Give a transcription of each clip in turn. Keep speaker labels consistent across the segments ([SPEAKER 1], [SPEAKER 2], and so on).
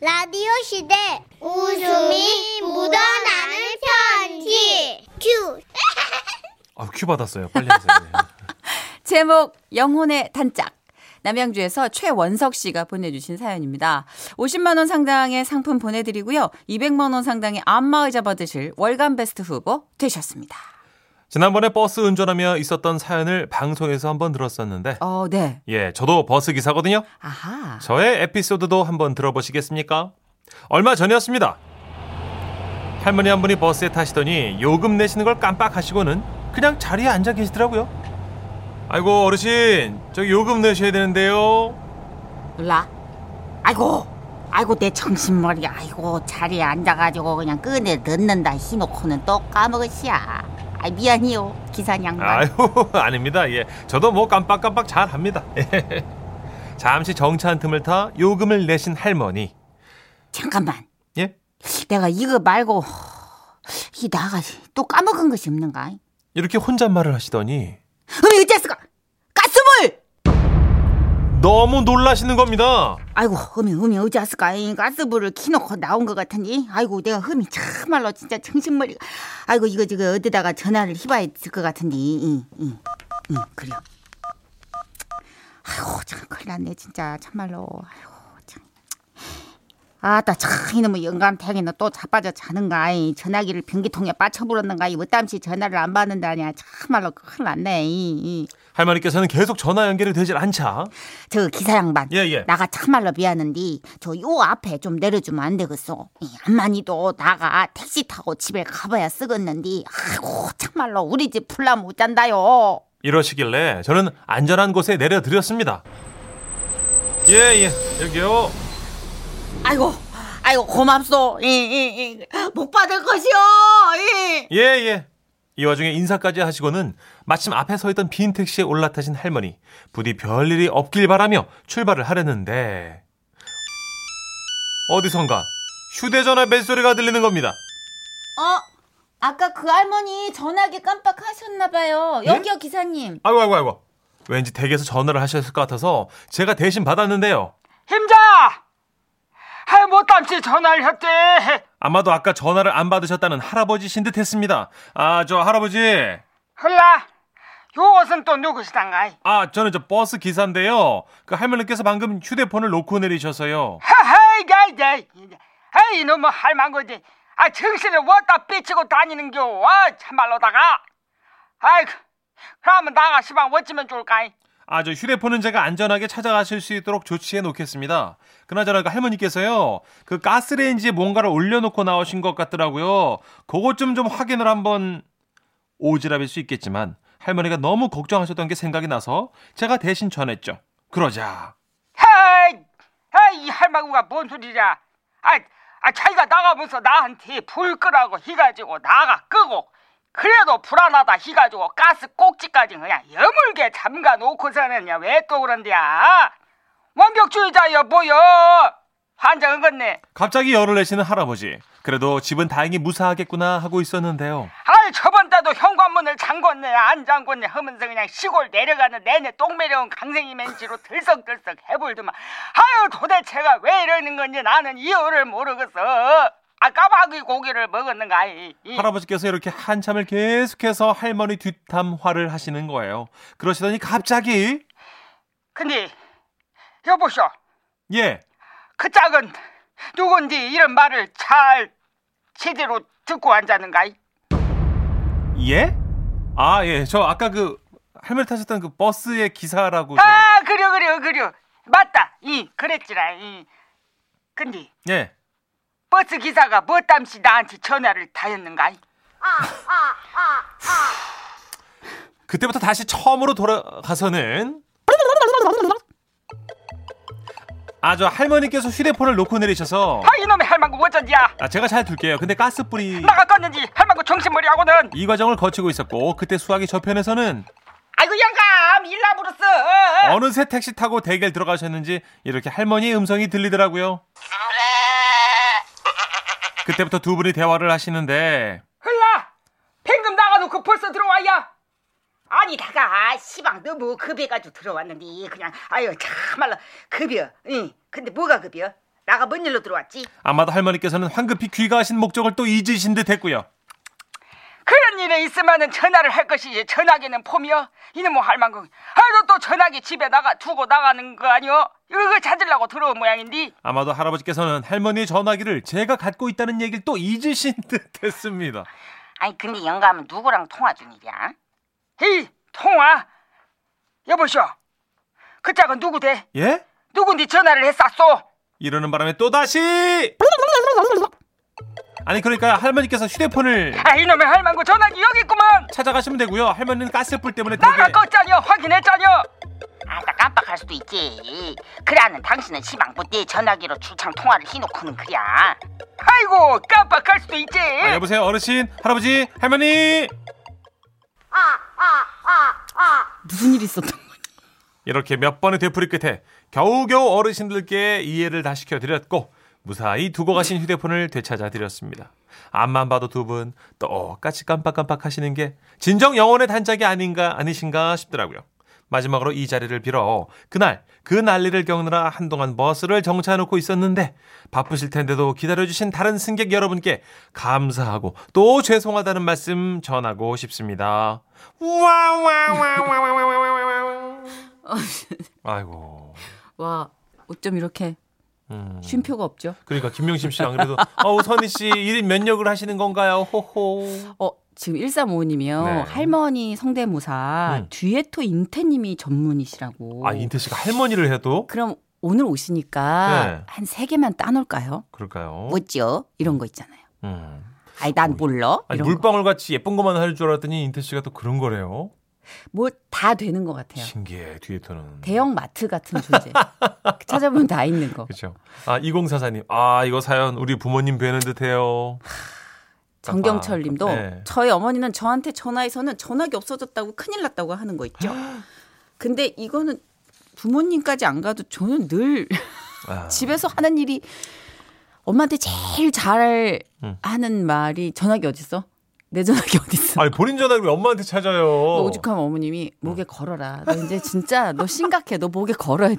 [SPEAKER 1] 라디오 시대 웃음이 묻어나는 편지 큐
[SPEAKER 2] 아, 큐 받았어요. 빨리 하세요. 네.
[SPEAKER 3] 제목 영혼의 단짝. 남양주에서 최원석 씨가 보내주신 사연입니다. 50만 원 상당의 상품 보내드리고요. 200만 원 상당의 안마의자 받으실 월간 베스트 후보 되셨습니다.
[SPEAKER 2] 지난번에 버스 운전하며 있었던 사연을 방송에서 한번 들었었는데,
[SPEAKER 3] 어, 네.
[SPEAKER 2] 예, 저도 버스 기사거든요.
[SPEAKER 3] 아하.
[SPEAKER 2] 저의 에피소드도 한번 들어보시겠습니까? 얼마 전이었습니다. 할머니 한 분이 버스에 타시더니 요금 내시는 걸 깜빡하시고는 그냥 자리에 앉아 계시더라고요. 아이고 어르신, 저기 요금 내셔야 되는데요.
[SPEAKER 4] 몰라? 아이고, 아이고 내 정신머리, 아이고 자리에 앉아가지고 그냥 끄내 넣는다 해놓고는 또 까먹으시야. 아 미안해요 기사님 양반.
[SPEAKER 2] 아유 아닙니다. 예, 저도 뭐 깜빡깜빡 잘 합니다. 잠시 정차한 틈을 타 요금을 내신 할머니.
[SPEAKER 4] 잠깐만,
[SPEAKER 2] 예?
[SPEAKER 4] 내가 이거 말고 이 나가 또 까먹은 것이 없는가?
[SPEAKER 2] 이렇게 혼잣말을 하시더니
[SPEAKER 4] 어미 가스불!
[SPEAKER 2] 너무 놀라시는 겁니다.
[SPEAKER 4] 아이고 어미 어미 어째스가 가스불을 키놓고 나온 것 같으니? 아이고 내가 흠이 참말로 진짜 정신머리가 아이고 이거 지금 어디다가 전화를 해봐야 될것 같은데. 응, 응, 응, 그래요. 아이고 참 큰일 났네 진짜. 참말로. 아이고. 참 아따 참 이놈의 영감탱이는 또 자빠져 자는가 이. 전화기를 변기통에 빠쳐버렸는가 이. 뭐땀시 전화를 안 받는다냐. 참말로 큰일 났네 이, 이.
[SPEAKER 2] 할머니께서는 계속 전화 연결이 되질 않자.
[SPEAKER 4] 저 기사 양반.
[SPEAKER 2] 예, 예.
[SPEAKER 4] 나가 참말로 미안한데 저요 앞에 좀 내려주면 안 되겠어 이 안만이도 나가 택시 타고 집에 가봐야 쓰겠는데 아이고 참말로 우리 집 풀람 못 잔다요.
[SPEAKER 2] 이러시길래 저는 안전한 곳에 내려드렸습니다. 예, 예, 여기요.
[SPEAKER 4] 아이고 아이고 고맙소 이, 이, 이. 못 받을 것이요 이.
[SPEAKER 2] 예, 예. 이 와중에 인사까지 하시고는 마침 앞에 서 있던 빈 택시에 올라타신 할머니 부디 별일이 없길 바라며 출발을 하려는데 어디선가 휴대전화 벨소리가 들리는 겁니다.
[SPEAKER 3] 어, 아까 그 할머니 전화기 깜빡하셨나봐요. 여기요, 기사님.
[SPEAKER 2] 아이고 아이고 아이고. 왠지 댁에서 전화를 하셨을 것 같아서 제가 대신 받았는데요.
[SPEAKER 5] 힘자! 아이, 못담시 전화를 했대.
[SPEAKER 2] 아마도 아까 전화를 안 받으셨다는 할아버지신 듯 했습니다. 아, 저 할아버지.
[SPEAKER 5] 흘라, 요것은 또 누구시단가?
[SPEAKER 2] 아, 저는 저 버스 기사인데요. 그 할머니께서 방금 휴대폰을 놓고 내리셔서요.
[SPEAKER 5] 하하이, 가이, 가이. 에이, 너무 할망거지. 아, 정신을 왔다 삐치고 다니는 겨. 아, 참말로다가. 아이고, 그러면 나가 시방 어찌면 좋을까?
[SPEAKER 2] 아, 저 휴대폰은 제가 안전하게 찾아가실 수 있도록 조치해 놓겠습니다. 그나저나 그 할머니께서요, 그 가스레인지에 뭔가를 올려놓고 나오신 것 같더라고요. 그것 좀 좀 확인을 한번 오지랖일 수 있겠지만 할머니가 너무 걱정하셨던 게 생각이 나서 제가 대신 전했죠. 그러자
[SPEAKER 5] 헤이, 헤이, 이 할망구가 뭔 소리냐? 아, 아, 자기가 나가면서 나한테 불 끄라고 해가지고 나가 끄고 그래도 불안하다 해가지고 가스 꼭지까지 그냥 여물게 잠가 놓고서는 왜 또 그런데야? 완벽주의자여 뭐여? 환장 은겠네.
[SPEAKER 2] 갑자기 열을 내시는 할아버지. 그래도 집은 다행히 무사하겠구나 하고 있었는데요.
[SPEAKER 5] 아이 저번 달도 현관문을 잠궜네 안 잠궜네 하면서 그냥 시골 내려가는 내내 똥매려운 강생이 맨지로 들썩들썩 해볼더만 아유 도대체가 왜 이러는 건지 나는 이유를 모르겠어 아 까마귀 고기를 먹었는가 이, 이.
[SPEAKER 2] 할아버지께서 이렇게 한참을 계속해서 할머니 뒷담화를 하시는 거예요. 그러시더니 갑자기
[SPEAKER 5] 근데 여보쇼
[SPEAKER 2] 예
[SPEAKER 5] 그 짝은 누군지 이런 말을 잘 제대로 듣고 앉았는가
[SPEAKER 2] 예? 아, 예. 저 아까 그 할머니 타셨던 그 버스의 기사라고 제가.
[SPEAKER 5] 아 그려 그려 그려 맞다 이 그랬지라 이 근데
[SPEAKER 2] 예.
[SPEAKER 5] 버스 기사가 뭐 땀시 나한테 전화를 다했는가
[SPEAKER 2] 그때부터 다시 처음으로 돌아가서는 아, 저 할머니께서 휴대폰을 놓고 내리셔서
[SPEAKER 5] 아 이놈의 할망구 어쩐지야
[SPEAKER 2] 아, 제가 잘 둘게요. 근데 가스불이
[SPEAKER 5] 나가 껐는지 할망구 정신머리하고는
[SPEAKER 2] 이 과정을 거치고 있었고 그때 수학이 저편에서는
[SPEAKER 5] 아이고 영감 일나부르스
[SPEAKER 2] 어느새 택시 타고 대결 들어가셨는지 이렇게 할머니의 음성이 들리더라고요. 그때부터 두 분이 대화를 하시는데.
[SPEAKER 5] 흘라 방금 나가놓고 벌써 들어와야! 아니 다가 시방 너무 급해가지고 들어왔는데 그냥 아유 참말로 급여. 응. 근데 뭐가 급여? 나가 뭔 일로 들어왔지?
[SPEAKER 2] 아마도 할머니께서는 황급히 귀가하신 목적을 또 잊으신 듯 했고요.
[SPEAKER 5] 그런 일에 있으면은 전화를 할 것이지 전화기는 폼이여 이놈의 할망구 아이고 또 전화기 집에 나가 두고 나가는 거 아니여 이거 찾으려고 들어온 모양인데
[SPEAKER 2] 아마도 할아버지께서는 할머니의 전화기를 제가 갖고 있다는 얘기를 또 잊으신 듯 했습니다.
[SPEAKER 5] 아니 근데 영감은 누구랑 통화 중이랴? 헤이 통화 여보시오 그 짝은 누구 돼?
[SPEAKER 2] 예?
[SPEAKER 5] 누군데 전화를 했었소?
[SPEAKER 2] 이러는 바람에 또다시 아니 그러니까 할머니께서 휴대폰을
[SPEAKER 5] 아 이놈의 할망구 전화기 여기 있구만
[SPEAKER 2] 찾아가시면 되고요. 할머니는 가스불 때문에
[SPEAKER 5] 나가
[SPEAKER 2] 되게
[SPEAKER 5] 껐자녀! 확인했자녀! 아나 깜빡할 수도 있지. 그래하는 당신은 시방부 때 전화기로 출장 통화를 해놓고는 그랴. 아이고 깜빡할 수도 있지!
[SPEAKER 2] 아, 여보세요 어르신? 할아버지? 할머니!
[SPEAKER 3] 무슨 일이 있었던 거야?
[SPEAKER 2] 이렇게 몇 번의 되풀이 끝에 겨우겨우 어르신들께 이해를 다 시켜드렸고 무사히 두고 가신 휴대폰을 되찾아 드렸습니다. 앞만 봐도 두 분 똑같이 깜빡깜빡 하시는 게 진정 영혼의 단짝이 아닌가 아니신가 싶더라고요. 마지막으로 이 자리를 빌어 그날 그 난리를 겪느라 한동안 버스를 정차해놓고 있었는데 바쁘실 텐데도 기다려주신 다른 승객 여러분께 감사하고 또 죄송하다는 말씀 전하고 싶습니다. 와와와와와와와와 아이고.
[SPEAKER 3] 와, 어쩜 이렇게
[SPEAKER 2] 음.
[SPEAKER 3] 쉼표가 없죠?
[SPEAKER 2] 그러니까 김명심 씨랑 그래도 어우 선희 씨 1인 몇 역을 하시는 건가요? 호호.
[SPEAKER 3] 어, 지금 1355님이요.
[SPEAKER 2] 네.
[SPEAKER 3] 할머니 성대모사
[SPEAKER 2] 음.
[SPEAKER 3] 듀에토 인태님이 전문이시라고.
[SPEAKER 2] 아 인태 씨가 할머니를 해도
[SPEAKER 3] 그럼 오늘 오시니까
[SPEAKER 2] 네.
[SPEAKER 3] 한세 개만 따놓을까요?
[SPEAKER 2] 그럴까요?
[SPEAKER 3] 뭐죠? 이런 거 있잖아요.
[SPEAKER 2] 음.
[SPEAKER 3] 아이, 난 몰라.
[SPEAKER 2] 아니. 물방울 같이 예쁜 것만 할 줄 알았더니 인태 씨가 또 그런 거래요.
[SPEAKER 3] 뭐 다 되는 것 같아요.
[SPEAKER 2] 신기해 뒤에터는.
[SPEAKER 3] 대형 마트 같은 존재. 찾아보면 다 있는 거.
[SPEAKER 2] 그렇죠. 아 2044님. 아 이거 사연 우리 부모님 뵈는 듯해요.
[SPEAKER 3] 정경철 님도
[SPEAKER 2] 네.
[SPEAKER 3] 저희 어머니는 저한테 전화해서는 전화기 없어졌다고 큰일 났다고 하는 거 있죠. 근데 이거는 부모님까지 안 가도 저는 늘
[SPEAKER 2] 아,
[SPEAKER 3] 집에서 하는 일이 엄마한테 제일 잘
[SPEAKER 2] 음.
[SPEAKER 3] 하는 말이 전화기 어딨어? 내 전화기 어딨어?
[SPEAKER 2] 아니 본인 전화를 왜 엄마한테 찾아요?
[SPEAKER 3] 너 오죽하면 어머님이 목에 걸어라. 너 이제 진짜 너 심각해. 너 목에 걸어야.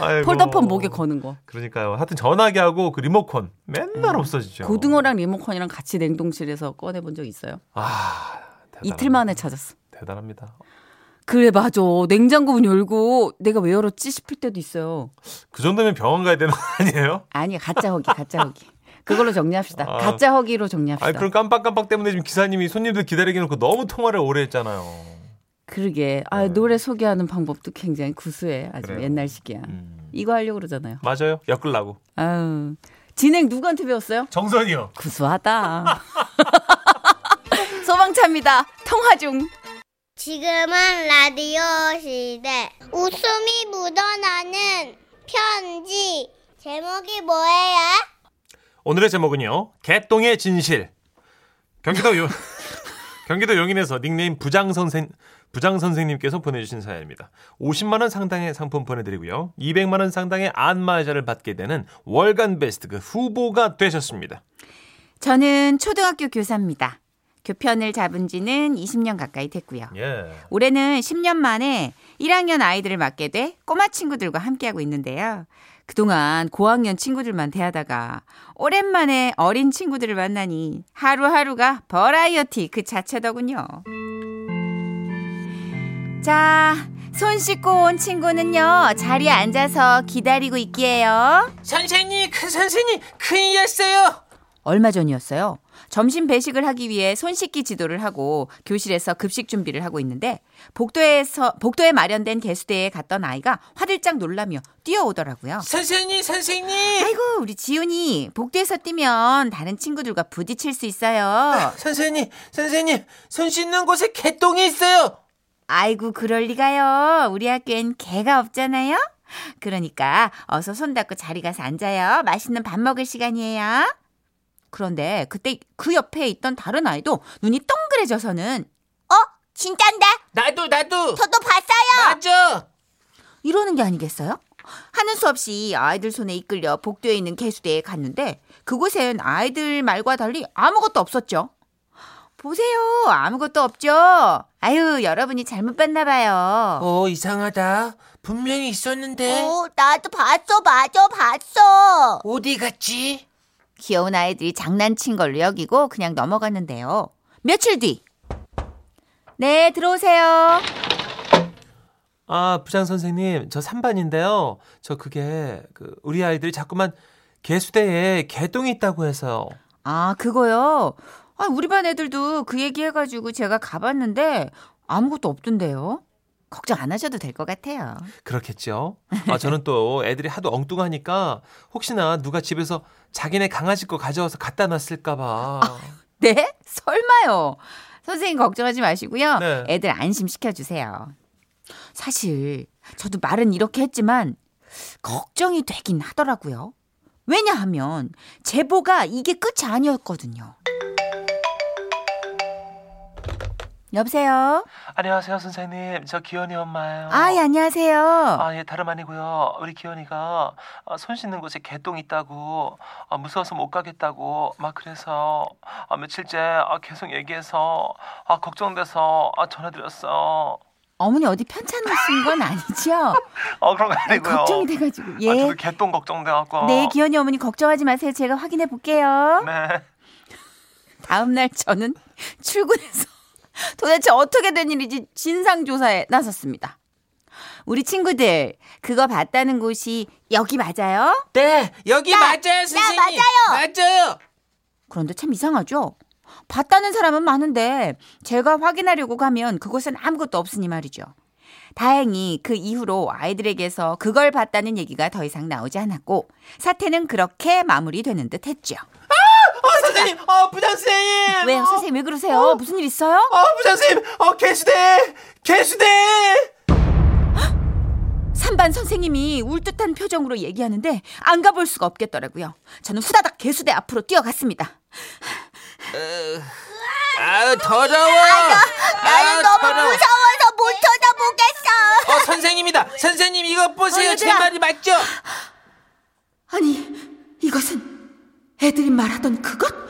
[SPEAKER 2] 아이고.
[SPEAKER 3] 폴더폰 목에 거는 거.
[SPEAKER 2] 그러니까요. 하여튼 전화기하고 그 리모컨 맨날 없어지죠.
[SPEAKER 3] 음. 고등어랑 리모컨이랑 같이 냉동실에서 꺼내 본 적 있어요?
[SPEAKER 2] 아 대단합니다.
[SPEAKER 3] 이틀 만에 찾았어.
[SPEAKER 2] 대단합니다.
[SPEAKER 3] 그래 맞아. 냉장고 문 열고 내가 왜 열었지 싶을 때도 있어요.
[SPEAKER 2] 그 정도면 병원 가야 되는 거 아니에요?
[SPEAKER 3] 아니 가짜 허기 가짜 허기. 그걸로 정리합시다.
[SPEAKER 2] 아.
[SPEAKER 3] 가짜 허기로 정리합시다.
[SPEAKER 2] 아니 그럼 깜빡깜빡 때문에 지금 기사님이 손님들 기다리게 해놓고 너무 통화를 오래 했잖아요.
[SPEAKER 3] 그러게. 아
[SPEAKER 2] 네.
[SPEAKER 3] 노래 소개하는 방법도 굉장히 구수해. 아주
[SPEAKER 2] 그래요.
[SPEAKER 3] 옛날식이야.
[SPEAKER 2] 음.
[SPEAKER 3] 이거 하려고 그러잖아요.
[SPEAKER 2] 맞아요. 엮으려고.
[SPEAKER 3] 아유. 진행 누구한테 배웠어요?
[SPEAKER 2] 정선이요.
[SPEAKER 3] 구수하다. 소방차입니다. 통화 중.
[SPEAKER 1] 지금은 라디오 시대. 웃음이 묻어나는 편지. 제목이 뭐예요?
[SPEAKER 2] 오늘의 제목은요. 개똥의 진실. 경기도 요 경기도 용인에서 닉네임 부장 선생 부장 선생님께서 보내주신 사연입니다. 50만 원 상당의 상품 보내드리고요. 200만 원 상당의 안마의자를 받게 되는 월간 베스트 그 후보가 되셨습니다.
[SPEAKER 3] 저는 초등학교 교사입니다. 교편을 잡은 지는 20년 가까이 됐고요.
[SPEAKER 2] 예.
[SPEAKER 3] 올해는 10년 만에 1학년 아이들을 맡게 돼 꼬마 친구들과 함께하고 있는데요. 그동안 고학년 친구들만 대하다가 오랜만에 어린 친구들을 만나니 하루하루가 버라이어티 그 자체더군요. 자, 손 씻고 온 친구는요, 자리에 앉아서 기다리고 있기에요.
[SPEAKER 6] 선생님, 큰 선생님, 큰일이었어요.
[SPEAKER 3] 얼마 전이었어요. 점심 배식을 하기 위해 손 씻기 지도를 하고 교실에서 급식 준비를 하고 있는데 복도에서 복도에 마련된 개수대에 갔던 아이가 화들짝 놀라며 뛰어오더라고요.
[SPEAKER 6] 선생님, 선생님.
[SPEAKER 3] 아이고 우리 지훈이 복도에서 뛰면 다른 친구들과 부딪힐 수 있어요.
[SPEAKER 6] 선생님, 선생님, 손 씻는 곳에 개똥이 있어요.
[SPEAKER 3] 아이고 그럴 리가요. 우리 학교엔 개가 없잖아요. 그러니까 어서 손 닦고 자리 가서 앉아요. 맛있는 밥 먹을 시간이에요. 그런데 그때 그 옆에 있던 다른 아이도 눈이 동그래져서는 어? 진짠데?
[SPEAKER 6] 나도, 나도.
[SPEAKER 1] 저도 봤어요.
[SPEAKER 6] 맞아.
[SPEAKER 3] 이러는 게 아니겠어요? 하는 수 없이 아이들 손에 이끌려 복도에 있는 개수대에 갔는데 그곳엔 아이들 말과 달리 아무것도 없었죠. 보세요. 아무것도 없죠. 아유, 여러분이 잘못 봤나 봐요.
[SPEAKER 6] 어, 이상하다. 분명히 있었는데.
[SPEAKER 1] 어, 나도 봤어, 맞아, 봤어.
[SPEAKER 6] 어디 갔지?
[SPEAKER 3] 귀여운 아이들이 장난친 걸로 여기고 그냥 넘어갔는데요. 며칠 뒤. 네, 들어오세요.
[SPEAKER 6] 아, 부장 선생님, 저 3반인데요. 저 그게 그 우리 아이들이 자꾸만 개수대에 개똥이 있다고 해서요.
[SPEAKER 3] 아, 그거요? 아, 우리 반 애들도 그 얘기 해가지고 제가 가봤는데 아무것도 없던데요. 걱정 안 하셔도 될 것 같아요.
[SPEAKER 6] 그렇겠죠. 아, 저는 또 애들이 하도 엉뚱하니까 혹시나 누가 집에서 자기네 강아지 거 가져와서 갖다 놨을까봐.
[SPEAKER 3] 네? 설마요. 선생님 걱정하지 마시고요.
[SPEAKER 6] 네.
[SPEAKER 3] 애들 안심시켜 주세요. 사실 저도 말은 이렇게 했지만 걱정이 되긴 하더라고요. 왜냐하면 제보가 이게 끝이 아니었거든요. 여보세요?
[SPEAKER 6] 안녕하세요, 선생님. 저 기현이 엄마예요.
[SPEAKER 3] 아, 예, 안녕하세요.
[SPEAKER 6] 아, 예, 다름 아니고요. 우리 기현이가 아, 손 씻는 곳에 개똥 있다고 아, 무서워서 못 가겠다고 막 그래서 아, 며칠째 아, 계속 얘기해서 아, 걱정돼서 아, 전화드렸어.
[SPEAKER 3] 어머니 어디 편찮으신 건 아니죠?
[SPEAKER 6] 어, 그런 거 아니고요.
[SPEAKER 3] 걱정이 돼가지고.
[SPEAKER 6] 아,
[SPEAKER 3] 예.
[SPEAKER 6] 저도 개똥 걱정돼갖고.
[SPEAKER 3] 네, 기현이 어머니 걱정하지 마세요. 제가 확인해 볼게요.
[SPEAKER 6] 네.
[SPEAKER 3] 다음 날 저는 출근해서 도대체 어떻게 된 일인지 진상조사에 나섰습니다. 우리 친구들, 그거 봤다는 곳이 여기 맞아요?
[SPEAKER 6] 네, 여기 맞아요, 선생님.
[SPEAKER 1] 맞아요.
[SPEAKER 6] 맞아요.
[SPEAKER 3] 그런데 참 이상하죠? 봤다는 사람은 많은데 제가 확인하려고 가면 그곳엔 아무것도 없으니 말이죠. 다행히 그 이후로 아이들에게서 그걸 봤다는 얘기가 더 이상 나오지 않았고 사태는 그렇게 마무리되는 듯 했죠.
[SPEAKER 6] 어, 선생님, 어, 부장 선생님.
[SPEAKER 3] 왜요? 선생님 왜 그러세요? 무슨 일 있어요?
[SPEAKER 6] 어, 부장 선생님, 어, 개수대, 개수대.
[SPEAKER 3] 3반 선생님이 울듯한 표정으로 얘기하는데 안 가볼 수가 없겠더라고요. 저는 후다닥 개수대 앞으로 뛰어갔습니다.
[SPEAKER 6] 아, 더러워.
[SPEAKER 1] 나는 너무 무서워서 못 쳐다보겠어.
[SPEAKER 6] 어, 선생님이다. 선생님 이거 보세요.
[SPEAKER 3] 어,
[SPEAKER 6] 제. 말이 맞죠?
[SPEAKER 3] 아니, 이것은 애들이 말하던 그것?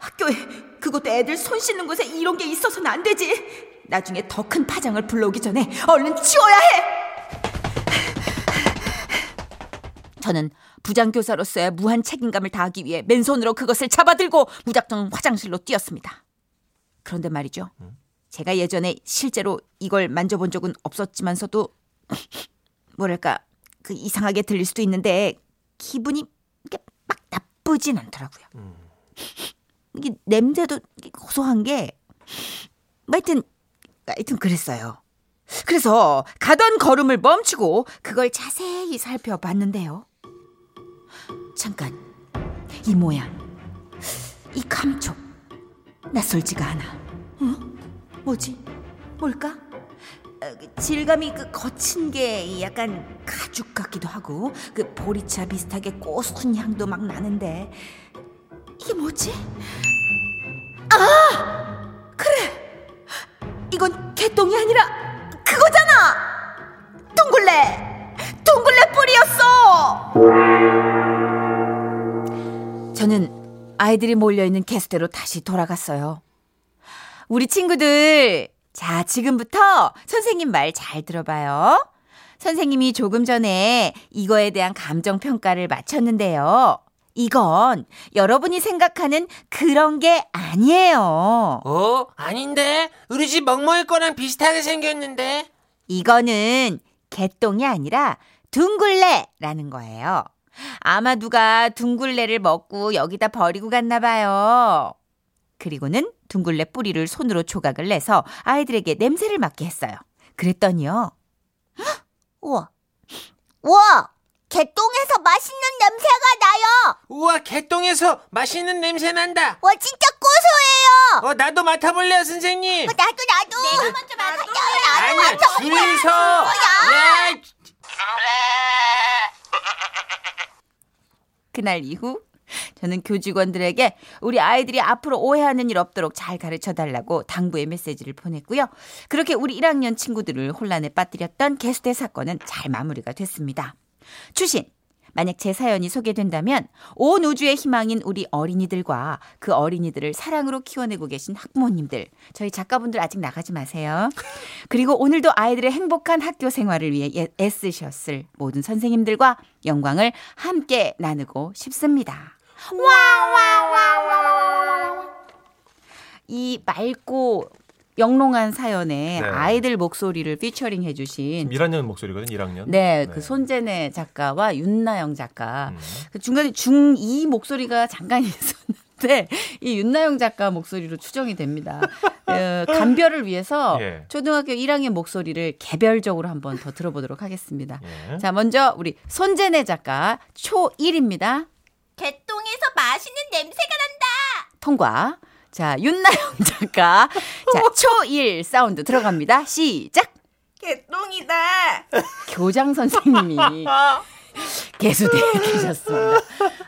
[SPEAKER 3] 학교에 그것도 애들 손 씻는 곳에 이런 게 있어서는 안 되지. 나중에 더 큰 파장을 불러오기 전에 얼른 치워야 해. 저는 부장교사로서의 무한 책임감을 다하기 위해 맨손으로 그것을 잡아들고 무작정 화장실로 뛰었습니다. 그런데 말이죠. 제가 예전에 실제로 이걸 만져본 적은 없었지만서도 뭐랄까 그 이상하게 들릴 수도 있는데 기분이 막 나쁘진 않더라고요. 이게 냄새도 고소한 게 하여튼 하여튼 그랬어요. 그래서 가던 걸음을 멈추고 그걸 자세히 살펴봤는데요. 잠깐 이 모양, 이 감촉 낯설지가 않아. 어? 뭐지? 뭘까? 어, 그 질감이 그 거친 게 약간 가죽 같기도 하고 그 보리차 비슷하게 고소한 향도 막 나는데 이게 뭐지? 아 그래 이건 개똥이 아니라 그거잖아 둥글레 둥글레 뿌리였어 저는 아이들이 몰려있는 개수대로 다시 돌아갔어요 우리 친구들, 자, 지금부터 선생님 말 잘 들어봐요. 선생님이 조금 전에 이거에 대한 감정평가를 마쳤는데요. 이건 여러분이 생각하는 그런 게 아니에요.
[SPEAKER 6] 어? 아닌데? 우리 집 먹먹일 거랑 비슷하게 생겼는데?
[SPEAKER 3] 이거는 개똥이 아니라 둥글레라는 거예요. 아마 누가 둥글레를 먹고 여기다 버리고 갔나 봐요. 그리고는 둥글레 뿌리를 손으로 조각을 내서 아이들에게 냄새를 맡게 했어요. 그랬더니요.
[SPEAKER 1] 우와. 우와. 개똥에서 맛있는 냄새가.
[SPEAKER 6] 우와, 개똥에서 맛있는 냄새 난다.
[SPEAKER 1] 와, 진짜 고소해요.
[SPEAKER 6] 어, 나도 맡아볼래요, 선생님.
[SPEAKER 1] 어, 나도, 나도. 내가 먼저 맡아요. 나도
[SPEAKER 6] 아니야,
[SPEAKER 1] 맡아.
[SPEAKER 6] 줄서.
[SPEAKER 3] 그날 이후 저는 교직원들에게 우리 아이들이 앞으로 오해하는 일 없도록 잘 가르쳐 달라고 당부의 메시지를 보냈고요. 그렇게 우리 1학년 친구들을 혼란에 빠뜨렸던 개수대 사건은 잘 마무리가 됐습니다. 추신 만약 제 사연이 소개된다면 온 우주의 희망인 우리 어린이들과 그 어린이들을 사랑으로 키워내고 계신 학부모님들, 저희 작가분들 아직 나가지 마세요. 그리고 오늘도 아이들의 행복한 학교 생활을 위해 애- 애쓰셨을 모든 선생님들과 영광을 함께 나누고 싶습니다. 이 맑고 영롱한 사연에
[SPEAKER 2] 네.
[SPEAKER 3] 아이들 목소리를 피처링 해주신
[SPEAKER 2] 1학년 목소리거든, 1학년.
[SPEAKER 3] 네, 그 손재네 작가와 윤나영 작가.
[SPEAKER 2] 음.
[SPEAKER 3] 그 중간에 중2 목소리가 잠깐 있었는데 이 윤나영 작가 목소리로 추정이 됩니다. 어, 감별을 위해서
[SPEAKER 2] 예.
[SPEAKER 3] 초등학교 1학년 목소리를 개별적으로 한번 더 들어보도록 하겠습니다.
[SPEAKER 2] 예.
[SPEAKER 3] 자, 먼저 우리 손재네 작가 초1입니다.
[SPEAKER 1] 개똥에서 맛있는 냄새가 난다.
[SPEAKER 3] 통과. 자, 윤나영 작가. 자, 초1 사운드 들어갑니다. 시작.
[SPEAKER 1] 개똥이다.
[SPEAKER 3] 교장 선생님이 개수대에 계셨습니다.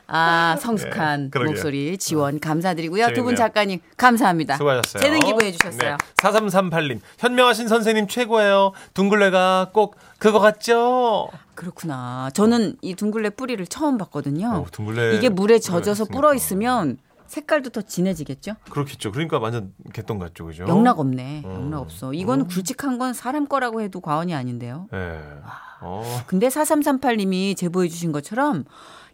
[SPEAKER 3] 아, 성숙한
[SPEAKER 2] 네.
[SPEAKER 3] 목소리 지원 감사드리고요. 두. 분 작가님 감사합니다.
[SPEAKER 2] 수고하셨어요.
[SPEAKER 3] 재능 기부해 주셨어요.
[SPEAKER 2] 네. 4338님. 현명하신 선생님 최고예요. 둥글레가 꼭 그거 같죠?
[SPEAKER 3] 그렇구나. 저는 이 둥글레 뿌리를 처음 봤거든요.
[SPEAKER 2] 어, 둥글레
[SPEAKER 3] 이게 물에 젖어서. 불어 있으면 색깔도 더 진해지겠죠?
[SPEAKER 2] 그렇겠죠. 그러니까 완전 개똥 같죠, 그죠?
[SPEAKER 3] 영락 없네.
[SPEAKER 2] 어.
[SPEAKER 3] 영락 없어. 이거는 굵직한 건 사람 거라고 해도 과언이 아닌데요.
[SPEAKER 2] 예. 어.
[SPEAKER 3] 근데 4338님이 제보해 주신 것처럼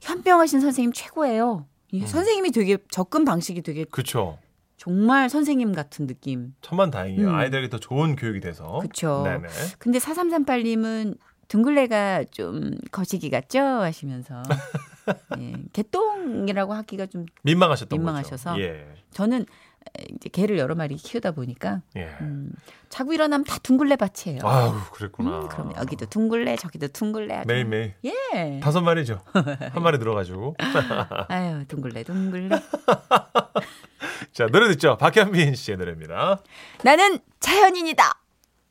[SPEAKER 3] 현명하신 선생님 최고예요. 이 선생님이 되게 접근 방식이 되게
[SPEAKER 2] 그쵸.
[SPEAKER 3] 정말 선생님 같은 느낌.
[SPEAKER 2] 천만 다행이에요.
[SPEAKER 3] 음.
[SPEAKER 2] 아이들에게 더 좋은 교육이 돼서.
[SPEAKER 3] 그쵸.
[SPEAKER 2] 네네.
[SPEAKER 3] 근데 4338님은 둥글레가 좀 거시기 같죠? 하시면서. 예, 개똥이라고 하기가 좀
[SPEAKER 2] 민망하셨던
[SPEAKER 3] 민망하셔서.
[SPEAKER 2] 거죠. 예.
[SPEAKER 3] 저는 이제 개를 여러 마리 키우다 보니까
[SPEAKER 2] 예.
[SPEAKER 3] 음, 자고 일어나면 다 둥글레 밭이에요.
[SPEAKER 2] 아유, 그랬구나.
[SPEAKER 3] 음, 그럼 여기도 둥글레 저기도 둥글레 아주
[SPEAKER 2] 매일 매일.
[SPEAKER 3] 예.
[SPEAKER 2] 다섯 마리죠. 한 마리 들어가지고.
[SPEAKER 3] 아유 둥글레 둥글레.
[SPEAKER 2] 자, 노래 듣죠. 박현빈 씨의 노래입니다.
[SPEAKER 3] 나는 자연인이다.